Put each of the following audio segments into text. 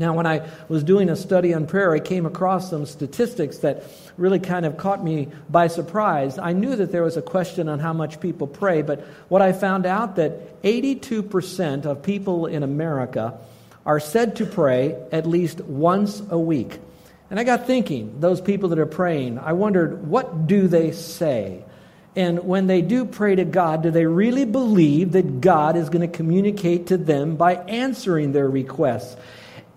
Now, when I was doing a study on prayer, I came across some statistics that really kind of caught me by surprise. I knew that there was a question on how much people pray, but what I found out that 82% of people in America are said to pray at least once a week. And I got thinking, those people that are praying, I wondered, what do they say? And when they do pray to God, do they really believe that God is going to communicate to them by answering their requests?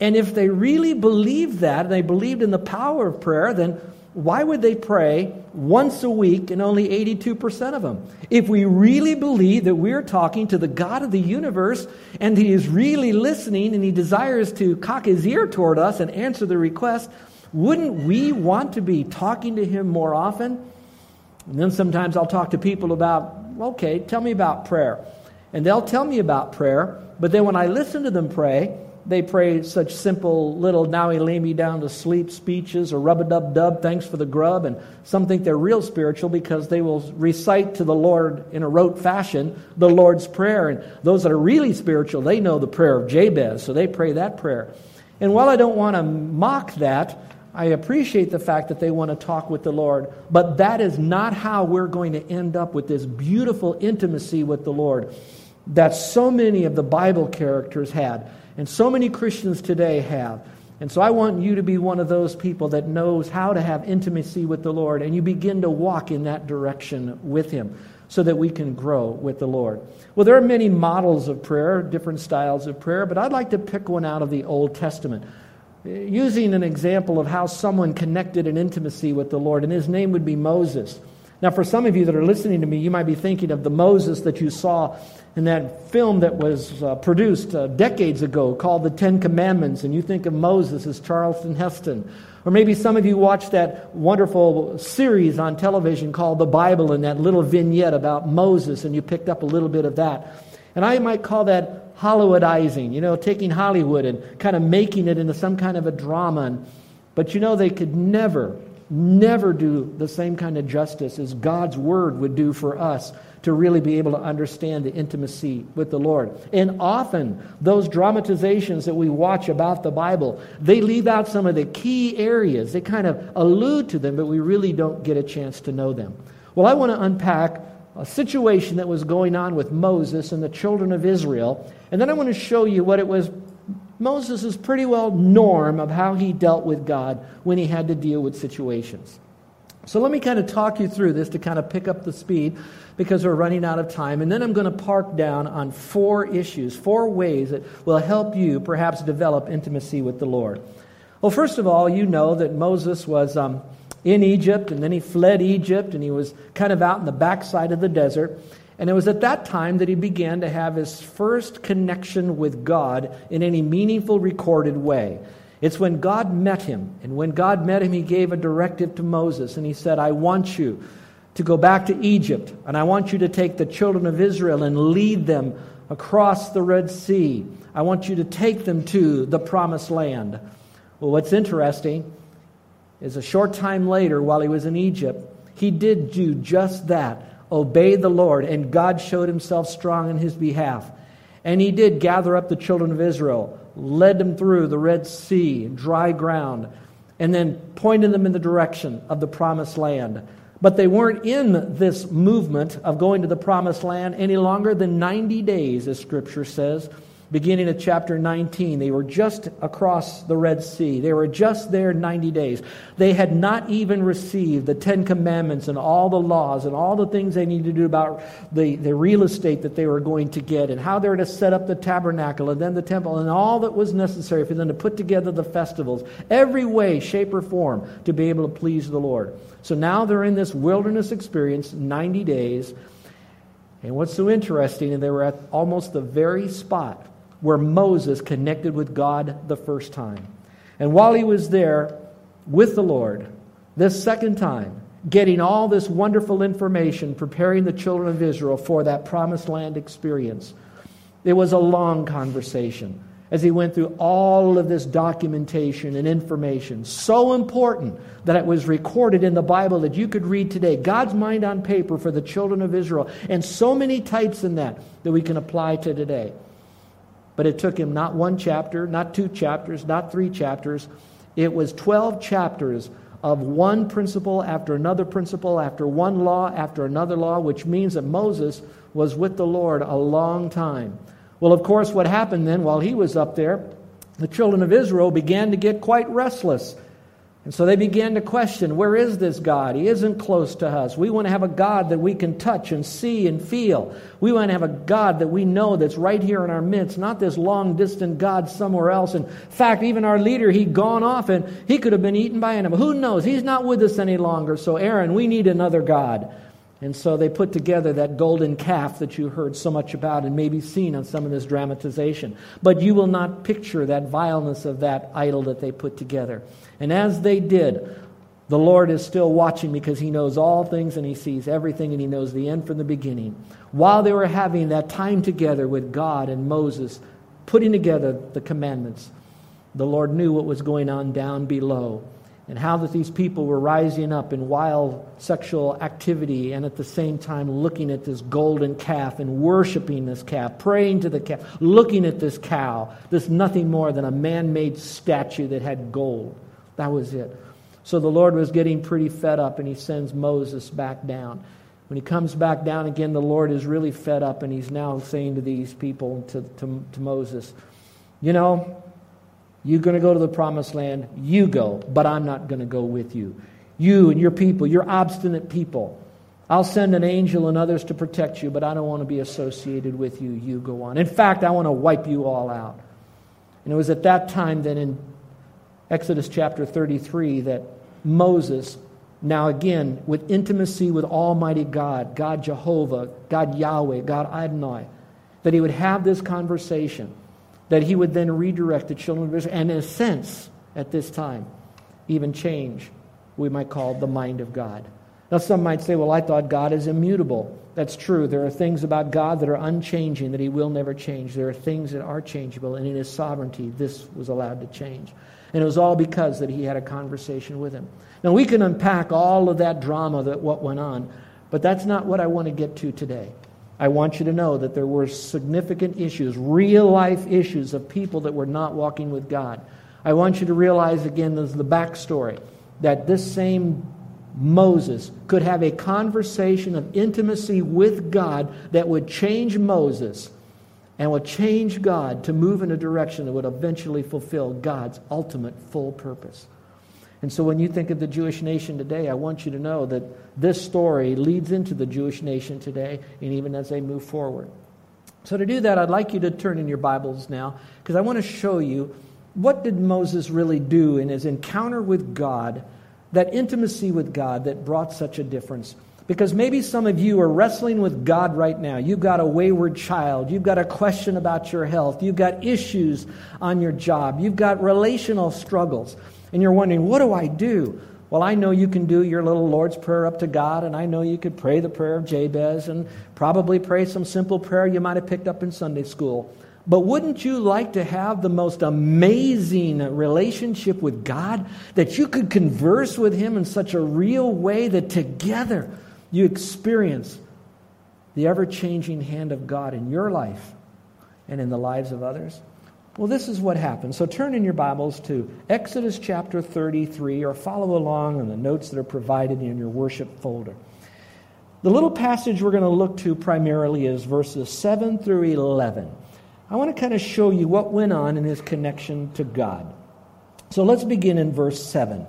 And if they really believed that, and they believed in the power of prayer, then why would they pray once a week and only 82% of them? If we really believe that we're talking to the God of the universe and He is really listening and He desires to cock His ear toward us and answer the request, wouldn't we want to be talking to Him more often? And then sometimes I'll talk to people about, okay, tell me about prayer. And they'll tell me about prayer, but then when I listen to them pray, they pray such simple little now he lay me down to sleep speeches or rub a dub dub thanks for the grub and some think they're real spiritual because they will recite to the lord in a rote fashion the lord's prayer. And those that are really spiritual they know the prayer of jabez so they pray that prayer. And while i don't want to mock that i appreciate the fact that they want to talk with the lord. But that is not how we're going to end up with this beautiful intimacy with the lord that so many of the bible characters had and so many Christians today have. And so I want you to be one of those people that knows how to have intimacy with the Lord, and you begin to walk in that direction with Him so that we can grow with the Lord. Well, there are many models of prayer, different styles of prayer, but I'd like to pick one out of the Old Testament. Using an example of how someone connected in intimacy with the Lord, and his name would be Moses. Now, for some of you that are listening to me, you might be thinking of the Moses that you saw in that film that was uh, produced uh, decades ago called The Ten Commandments, and you think of Moses as Charlton Heston. Or maybe some of you watched that wonderful series on television called The Bible and that little vignette about Moses, and you picked up a little bit of that. And I might call that Hollywoodizing, you know, taking Hollywood and kind of making it into some kind of a drama. But you know, they could never, never do the same kind of justice as God's Word would do for us to really be able to understand the intimacy with the Lord. And often, those dramatizations that we watch about the Bible, they leave out some of the key areas. They kind of allude to them, but we really don't get a chance to know them. Well, I want to unpack a situation that was going on with Moses and the children of Israel, and then I want to show you what it was Moses' is pretty well norm of how he dealt with God when he had to deal with situations. So let me kind of talk you through this to kind of pick up the speed because we're running out of time. And then I'm going to park down on four issues, four ways that will help you perhaps develop intimacy with the Lord. Well, first of all, you know that Moses was um, in Egypt and then he fled Egypt and he was kind of out in the backside of the desert. And it was at that time that he began to have his first connection with God in any meaningful recorded way. It's when God met him. And when God met him, he gave a directive to Moses. And he said, I want you to go back to Egypt. And I want you to take the children of Israel and lead them across the Red Sea. I want you to take them to the promised land. Well, what's interesting is a short time later, while he was in Egypt, he did do just that obey the Lord, and God showed himself strong in his behalf. And he did gather up the children of Israel led them through the Red Sea, dry ground, and then pointed them in the direction of the promised land. But they weren't in this movement of going to the promised land any longer than 90 days, as Scripture says beginning of chapter 19. They were just across the Red Sea. They were just there 90 days. They had not even received the Ten Commandments and all the laws and all the things they needed to do about the, the real estate that they were going to get and how they were to set up the tabernacle and then the temple and all that was necessary for them to put together the festivals, every way, shape, or form to be able to please the Lord. So now they're in this wilderness experience, 90 days. And what's so interesting, and they were at almost the very spot where Moses connected with God the first time. And while he was there with the Lord, this second time, getting all this wonderful information, preparing the children of Israel for that promised land experience, It was a long conversation as he went through all of this documentation and information. So important that it was recorded in the Bible that you could read today. God's mind on paper for the children of Israel. And so many types in that that we can apply to today. But it took him not one chapter, not two chapters, not three chapters. It was 12 chapters of one principle after another principle, after one law after another law, which means that Moses was with the Lord a long time. Well, of course, what happened then while he was up there, the children of Israel began to get quite restless. And so they began to question where is this God? He isn't close to us. We want to have a God that we can touch and see and feel. We want to have a God that we know that's right here in our midst, not this long distant God somewhere else. In fact, even our leader, he'd gone off and he could have been eaten by an animal. Who knows? He's not with us any longer. So, Aaron, we need another God. And so they put together that golden calf that you heard so much about and maybe seen on some of this dramatization. But you will not picture that vileness of that idol that they put together. And as they did, the Lord is still watching because He knows all things and He sees everything and He knows the end from the beginning. While they were having that time together with God and Moses, putting together the commandments, the Lord knew what was going on down below and how that these people were rising up in wild sexual activity and at the same time looking at this golden calf and worshiping this calf, praying to the calf, looking at this cow, this nothing more than a man made statue that had gold. That was it. So the Lord was getting pretty fed up and he sends Moses back down. When he comes back down again, the Lord is really fed up and he's now saying to these people, to, to, to Moses, You know, you're going to go to the promised land. You go, but I'm not going to go with you. You and your people, you're obstinate people. I'll send an angel and others to protect you, but I don't want to be associated with you. You go on. In fact, I want to wipe you all out. And it was at that time that in Exodus chapter 33 that Moses, now again, with intimacy with Almighty God, God Jehovah, God Yahweh, God Adonai, that he would have this conversation that he would then redirect the children of Israel, and in a sense, at this time, even change, we might call the mind of God. Now, some might say, well, I thought God is immutable. That's true. There are things about God that are unchanging, that he will never change. There are things that are changeable, and in his sovereignty, this was allowed to change. And it was all because that he had a conversation with him. Now, we can unpack all of that drama that what went on, but that's not what I want to get to today. I want you to know that there were significant issues, real life issues of people that were not walking with God. I want you to realize again this the, the backstory that this same Moses could have a conversation of intimacy with God that would change Moses and would change God to move in a direction that would eventually fulfill God's ultimate full purpose. And so when you think of the Jewish nation today, I want you to know that this story leads into the Jewish nation today and even as they move forward. So to do that, I'd like you to turn in your Bibles now because I want to show you what did Moses really do in his encounter with God, that intimacy with God that brought such a difference. Because maybe some of you are wrestling with God right now. You've got a wayward child. You've got a question about your health. You've got issues on your job. You've got relational struggles and you're wondering, what do I do? Well, I know you can do your little Lord's Prayer up to God, and I know you could pray the prayer of Jabez and probably pray some simple prayer you might have picked up in Sunday school. But wouldn't you like to have the most amazing relationship with God that you could converse with Him in such a real way that together you experience the ever changing hand of God in your life and in the lives of others? Well, this is what happens. So turn in your Bibles to Exodus chapter 33 or follow along in the notes that are provided in your worship folder. The little passage we're going to look to primarily is verses 7 through 11. I want to kind of show you what went on in his connection to God. So let's begin in verse 7.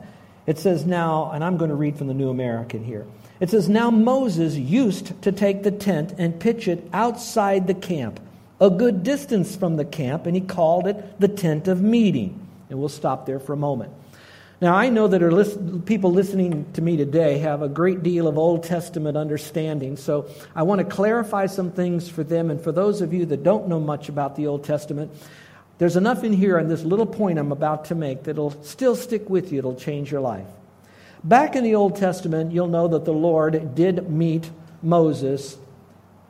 It says, Now, and I'm going to read from the New American here. It says, Now Moses used to take the tent and pitch it outside the camp a good distance from the camp, and he called it the tent of meeting. And we'll stop there for a moment. Now, I know that are listen, people listening to me today have a great deal of Old Testament understanding, so I want to clarify some things for them. And for those of you that don't know much about the Old Testament, there's enough in here on this little point I'm about to make that'll still stick with you, it'll change your life. Back in the Old Testament, you'll know that the Lord did meet Moses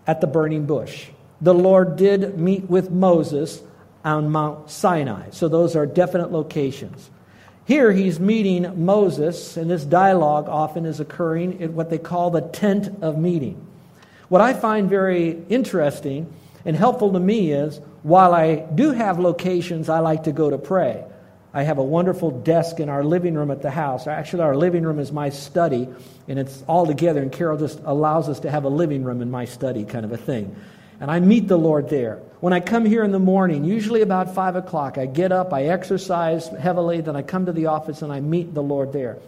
at the burning bush. The Lord did meet with Moses on Mount Sinai. So those are definite locations. Here he's meeting Moses, and this dialogue often is occurring in what they call the tent of meeting. What I find very interesting and helpful to me is while I do have locations I like to go to pray, I have a wonderful desk in our living room at the house. Actually, our living room is my study, and it's all together, and Carol just allows us to have a living room in my study, kind of a thing. And I meet the Lord there. When I come here in the morning, usually about 5 o'clock, I get up, I exercise heavily, then I come to the office and I meet the Lord there.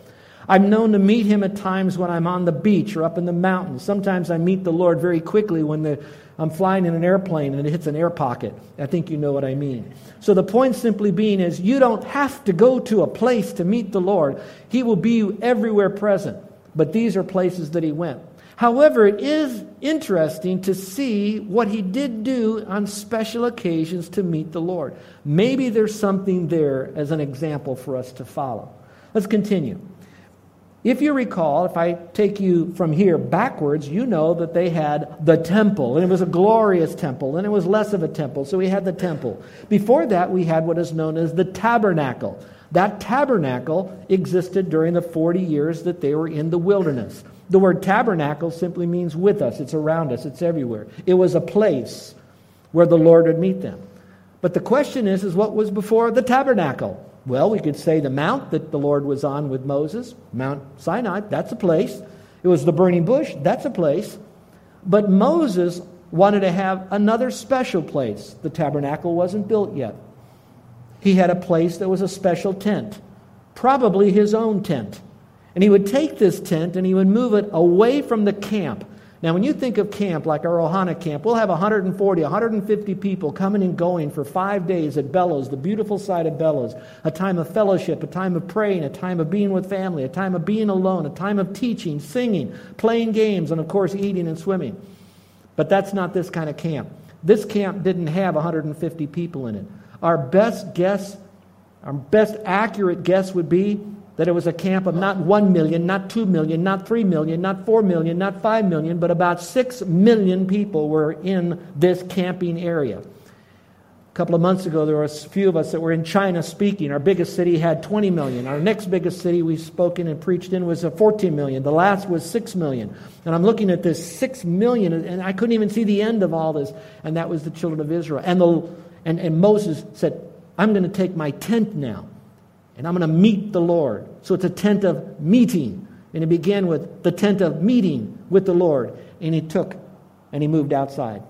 I'm known to meet him at times when I'm on the beach or up in the mountains. Sometimes I meet the Lord very quickly when the, I'm flying in an airplane and it hits an air pocket. I think you know what I mean. So the point simply being is you don't have to go to a place to meet the Lord. He will be everywhere present. But these are places that he went. However, it is interesting to see what he did do on special occasions to meet the Lord. Maybe there's something there as an example for us to follow. Let's continue. If you recall, if I take you from here backwards, you know that they had the temple, and it was a glorious temple, and it was less of a temple, so we had the temple. Before that, we had what is known as the tabernacle. That tabernacle existed during the 40 years that they were in the wilderness. The word tabernacle simply means with us, it's around us, it's everywhere. It was a place where the Lord would meet them. But the question is, is what was before the tabernacle? Well, we could say the mount that the Lord was on with Moses, Mount Sinai, that's a place. It was the burning bush, that's a place. But Moses wanted to have another special place. The tabernacle wasn't built yet. He had a place that was a special tent, probably his own tent. And he would take this tent and he would move it away from the camp now, when you think of camp like our Ohana camp, we'll have 140, 150 people coming and going for five days at Bellows, the beautiful side of Bellows. A time of fellowship, a time of praying, a time of being with family, a time of being alone, a time of teaching, singing, playing games, and of course, eating and swimming. But that's not this kind of camp. This camp didn't have 150 people in it. Our best guess, our best accurate guess would be that it was a camp of not 1 million, not 2 million, not 3 million, not 4 million, not 5 million, but about 6 million people were in this camping area. A couple of months ago, there were a few of us that were in China speaking. Our biggest city had 20 million. Our next biggest city we've spoken and preached in was 14 million. The last was 6 million. And I'm looking at this 6 million, and I couldn't even see the end of all this. And that was the children of Israel. And, the, and, and Moses said, I'm going to take my tent now and I'm going to meet the Lord. So it's a tent of meeting. And it began with the tent of meeting with the Lord. And he took and he moved outside.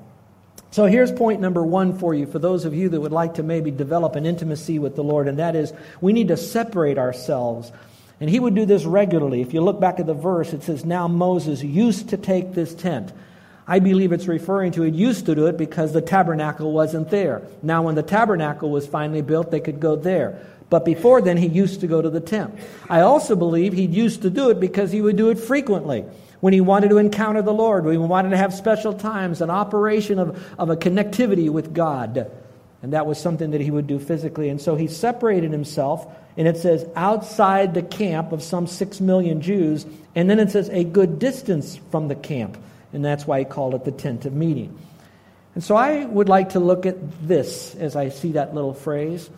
So here's point number one for you, for those of you that would like to maybe develop an intimacy with the Lord, and that is we need to separate ourselves. And he would do this regularly. If you look back at the verse, it says, Now Moses used to take this tent. I believe it's referring to it used to do it because the tabernacle wasn't there. Now, when the tabernacle was finally built, they could go there. But before then, he used to go to the tent. I also believe he used to do it because he would do it frequently. When he wanted to encounter the Lord, when he wanted to have special times, an operation of, of a connectivity with God. And that was something that he would do physically. And so he separated himself, and it says outside the camp of some six million Jews. And then it says a good distance from the camp. And that's why he called it the tent of meeting. And so I would like to look at this as I see that little phrase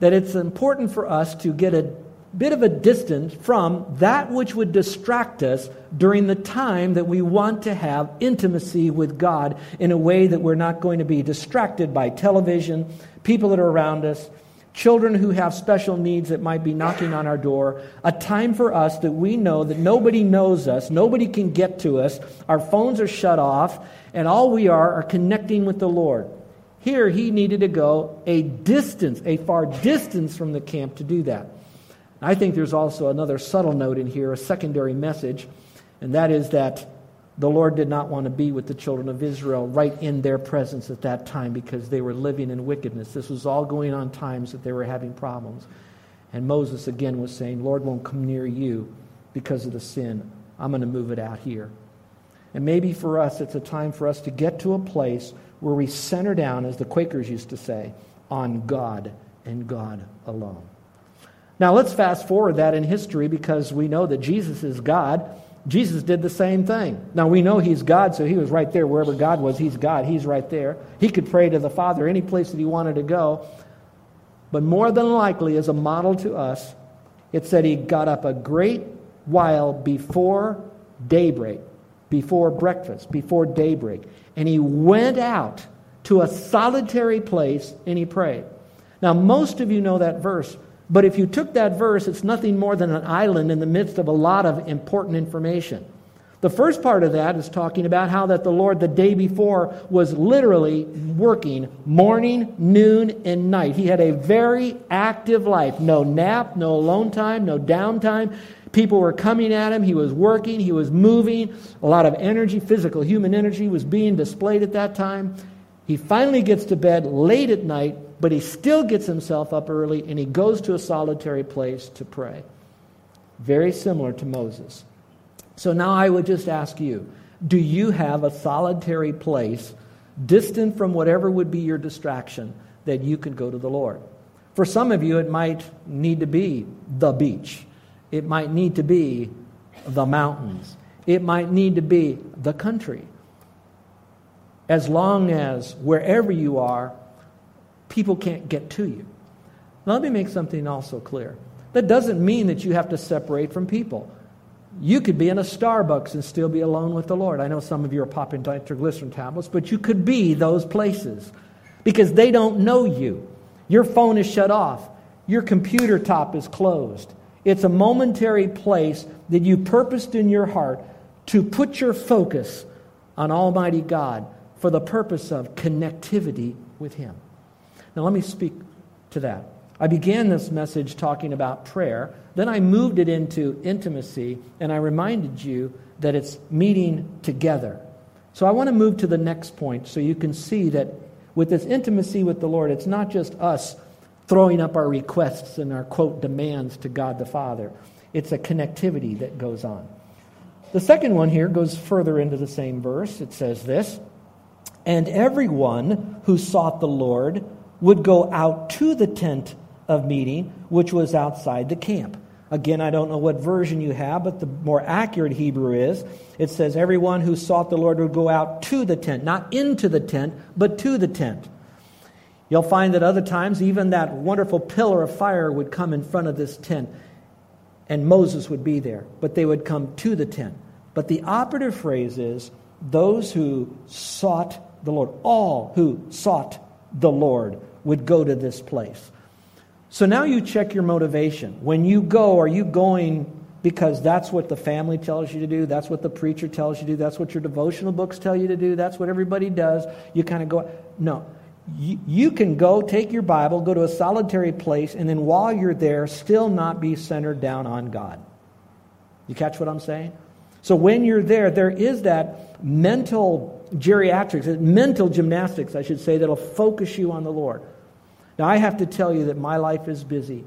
that it's important for us to get a bit of a distance from that which would distract us during the time that we want to have intimacy with God in a way that we're not going to be distracted by television, people that are around us, children who have special needs that might be knocking on our door, a time for us that we know that nobody knows us, nobody can get to us, our phones are shut off, and all we are are connecting with the Lord. Here, he needed to go a distance, a far distance from the camp to do that. I think there's also another subtle note in here, a secondary message, and that is that the Lord did not want to be with the children of Israel right in their presence at that time because they were living in wickedness. This was all going on times that they were having problems. And Moses again was saying, Lord won't come near you because of the sin. I'm going to move it out here. And maybe for us, it's a time for us to get to a place where we center down, as the Quakers used to say, on God and God alone. Now, let's fast forward that in history because we know that Jesus is God. Jesus did the same thing. Now we know he's God, so he was right there wherever God was. He's God. He's right there. He could pray to the Father any place that he wanted to go. But more than likely, as a model to us, it said he got up a great while before daybreak, before breakfast, before daybreak. And he went out to a solitary place and he prayed. Now, most of you know that verse, but if you took that verse, it's nothing more than an island in the midst of a lot of important information. The first part of that is talking about how that the Lord the day before was literally working morning, noon, and night. He had a very active life. No nap, no alone time, no downtime. People were coming at him. He was working, he was moving. A lot of energy, physical, human energy was being displayed at that time. He finally gets to bed late at night, but he still gets himself up early and he goes to a solitary place to pray. Very similar to Moses. So now I would just ask you do you have a solitary place distant from whatever would be your distraction that you could go to the Lord? For some of you, it might need to be the beach, it might need to be the mountains, it might need to be the country. As long as wherever you are, people can't get to you. Let me make something also clear. That doesn't mean that you have to separate from people. You could be in a Starbucks and still be alone with the Lord. I know some of you are popping nitroglycerin tablets, but you could be those places because they don't know you. Your phone is shut off, your computer top is closed. It's a momentary place that you purposed in your heart to put your focus on Almighty God for the purpose of connectivity with Him. Now, let me speak to that. I began this message talking about prayer. Then I moved it into intimacy, and I reminded you that it's meeting together. So I want to move to the next point so you can see that with this intimacy with the Lord, it's not just us throwing up our requests and our quote demands to God the Father, it's a connectivity that goes on. The second one here goes further into the same verse. It says this And everyone who sought the Lord would go out to the tent of meeting, which was outside the camp. Again, I don't know what version you have, but the more accurate Hebrew is it says, Everyone who sought the Lord would go out to the tent, not into the tent, but to the tent. You'll find that other times, even that wonderful pillar of fire would come in front of this tent, and Moses would be there, but they would come to the tent. But the operative phrase is, Those who sought the Lord, all who sought the Lord would go to this place. So now you check your motivation. When you go, are you going because that's what the family tells you to do? That's what the preacher tells you to do? That's what your devotional books tell you to do? That's what everybody does? You kind of go. No. You, can go, take your Bible, go to a solitary place, and then while you're there, still not be centered down on God. You catch what I'm saying? So when you're there, there is that mental geriatrics, mental gymnastics, I should say, that'll focus you on the Lord. Now, I have to tell you that my life is busy.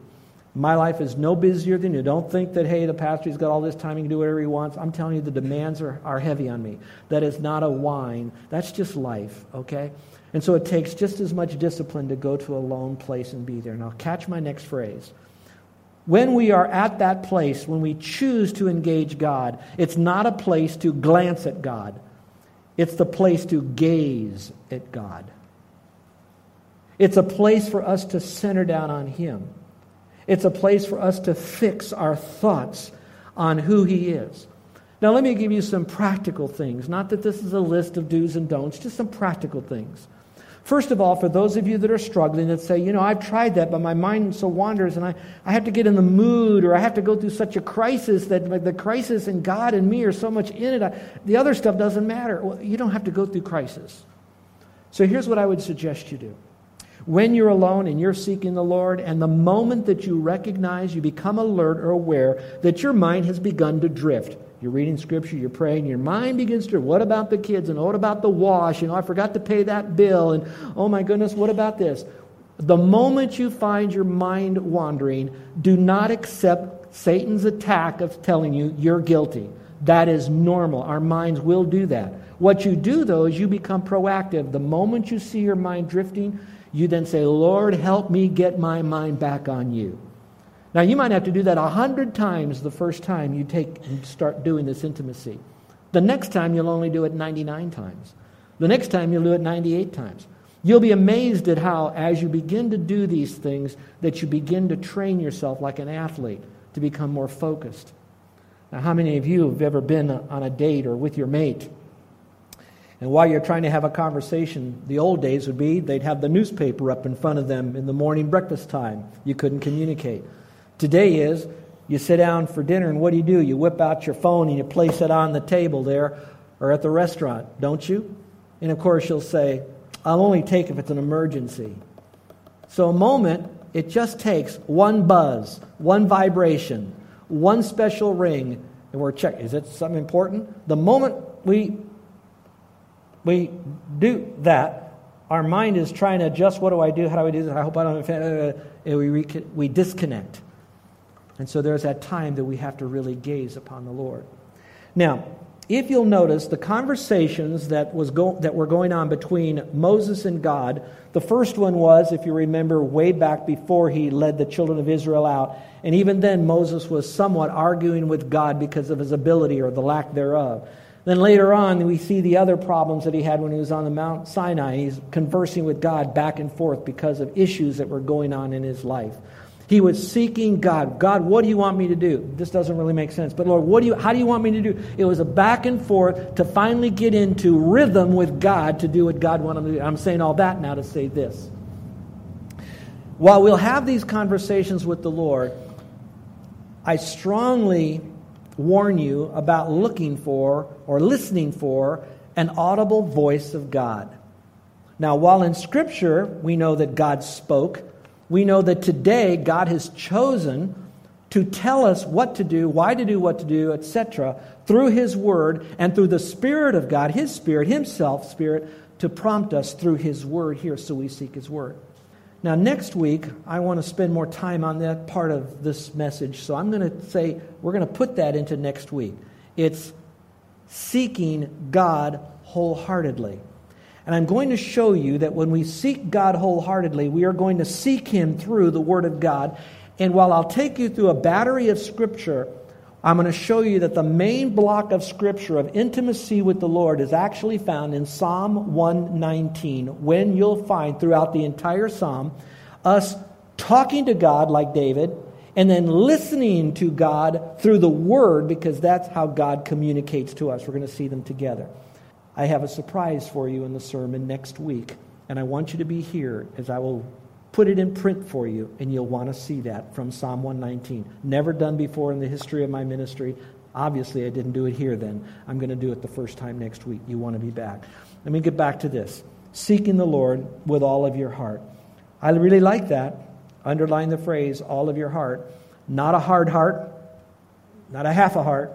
My life is no busier than you. Don't think that, hey, the pastor's got all this time, he can do whatever he wants. I'm telling you, the demands are, are heavy on me. That is not a whine. That's just life, okay? And so it takes just as much discipline to go to a lone place and be there. Now, catch my next phrase. When we are at that place, when we choose to engage God, it's not a place to glance at God, it's the place to gaze at God. It's a place for us to center down on Him. It's a place for us to fix our thoughts on who He is. Now, let me give you some practical things. Not that this is a list of do's and don'ts, just some practical things. First of all, for those of you that are struggling that say, you know, I've tried that, but my mind so wanders and I, I have to get in the mood or I have to go through such a crisis that the crisis in God and me are so much in it. I, the other stuff doesn't matter. Well, you don't have to go through crisis. So here's what I would suggest you do. When you're alone and you're seeking the Lord, and the moment that you recognize, you become alert or aware that your mind has begun to drift. You're reading scripture, you're praying, your mind begins to, what about the kids? And what about the wash? You know, I forgot to pay that bill. And oh my goodness, what about this? The moment you find your mind wandering, do not accept Satan's attack of telling you you're guilty. That is normal. Our minds will do that. What you do, though, is you become proactive. The moment you see your mind drifting, you then say, Lord, help me get my mind back on you. Now, you might have to do that a hundred times the first time you take and start doing this intimacy. The next time, you'll only do it 99 times. The next time, you'll do it 98 times. You'll be amazed at how, as you begin to do these things, that you begin to train yourself like an athlete to become more focused. Now, how many of you have ever been on a date or with your mate? And while you're trying to have a conversation, the old days would be they'd have the newspaper up in front of them in the morning breakfast time. You couldn't communicate. Today is you sit down for dinner, and what do you do? You whip out your phone and you place it on the table there or at the restaurant, don't you? And of course, you'll say, I'll only take if it's an emergency. So, a moment, it just takes one buzz, one vibration, one special ring, and we're checking. Is it something important? The moment we we do that, our mind is trying to adjust what do I do? How do I do this? I hope I don't offend. And we, we disconnect. And so there's that time that we have to really gaze upon the Lord. Now, if you'll notice the conversations that, was go- that were going on between Moses and God, the first one was, if you remember, way back before he led the children of Israel out. And even then, Moses was somewhat arguing with God because of his ability or the lack thereof. Then later on, we see the other problems that he had when he was on the Mount Sinai. He's conversing with God back and forth because of issues that were going on in his life. He was seeking God. God, what do you want me to do? This doesn't really make sense. But Lord, what do you, how do you want me to do? It was a back and forth to finally get into rhythm with God to do what God wanted me to do. I'm saying all that now to say this. While we'll have these conversations with the Lord, I strongly warn you about looking for or listening for an audible voice of God. Now, while in Scripture we know that God spoke, we know that today God has chosen to tell us what to do, why to do what to do, etc., through His Word and through the Spirit of God, His Spirit, Himself, Spirit, to prompt us through His Word here, so we seek His Word. Now, next week, I want to spend more time on that part of this message. So I'm going to say, we're going to put that into next week. It's seeking God wholeheartedly. And I'm going to show you that when we seek God wholeheartedly, we are going to seek Him through the Word of God. And while I'll take you through a battery of Scripture, I'm going to show you that the main block of scripture of intimacy with the Lord is actually found in Psalm 119, when you'll find throughout the entire psalm us talking to God like David and then listening to God through the word because that's how God communicates to us. We're going to see them together. I have a surprise for you in the sermon next week, and I want you to be here as I will put it in print for you, and you'll want to see that from Psalm 119. Never done before in the history of my ministry. Obviously, I didn't do it here then. I'm going to do it the first time next week. You want to be back. Let me get back to this seeking the Lord with all of your heart. I really like that. Underline the phrase, all of your heart. Not a hard heart, not a half a heart,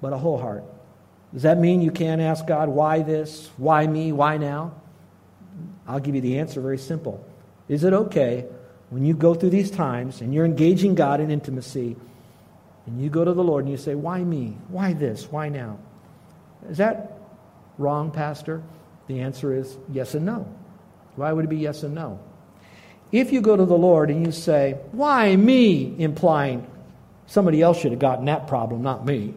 but a whole heart. Does that mean you can't ask God, why this? Why me? Why now? I'll give you the answer very simple. Is it okay when you go through these times and you're engaging God in intimacy and you go to the Lord and you say, Why me? Why this? Why now? Is that wrong, Pastor? The answer is yes and no. Why would it be yes and no? If you go to the Lord and you say, Why me? implying somebody else should have gotten that problem, not me.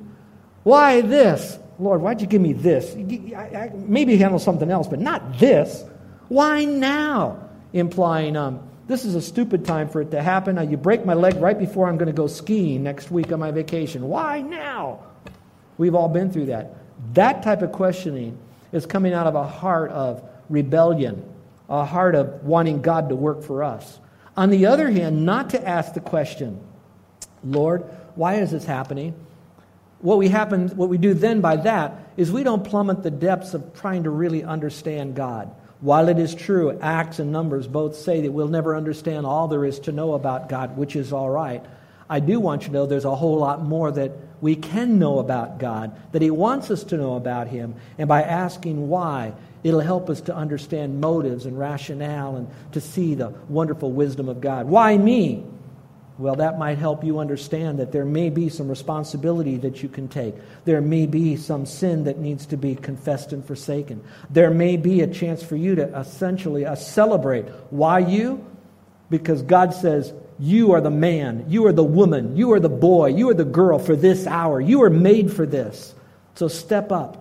Why this? Lord, why'd you give me this? Maybe handle something else, but not this. Why now? implying um, this is a stupid time for it to happen. Now, you break my leg right before I'm going to go skiing next week on my vacation. Why now? We've all been through that. That type of questioning is coming out of a heart of rebellion, a heart of wanting God to work for us. On the other hand, not to ask the question, Lord, why is this happening? What we happen, what we do then by that is we don't plummet the depths of trying to really understand God. While it is true, Acts and Numbers both say that we'll never understand all there is to know about God, which is all right. I do want you to know there's a whole lot more that we can know about God, that He wants us to know about Him. And by asking why, it'll help us to understand motives and rationale and to see the wonderful wisdom of God. Why me? Well, that might help you understand that there may be some responsibility that you can take. There may be some sin that needs to be confessed and forsaken. There may be a chance for you to essentially uh, celebrate. Why you? Because God says, You are the man. You are the woman. You are the boy. You are the girl for this hour. You are made for this. So step up.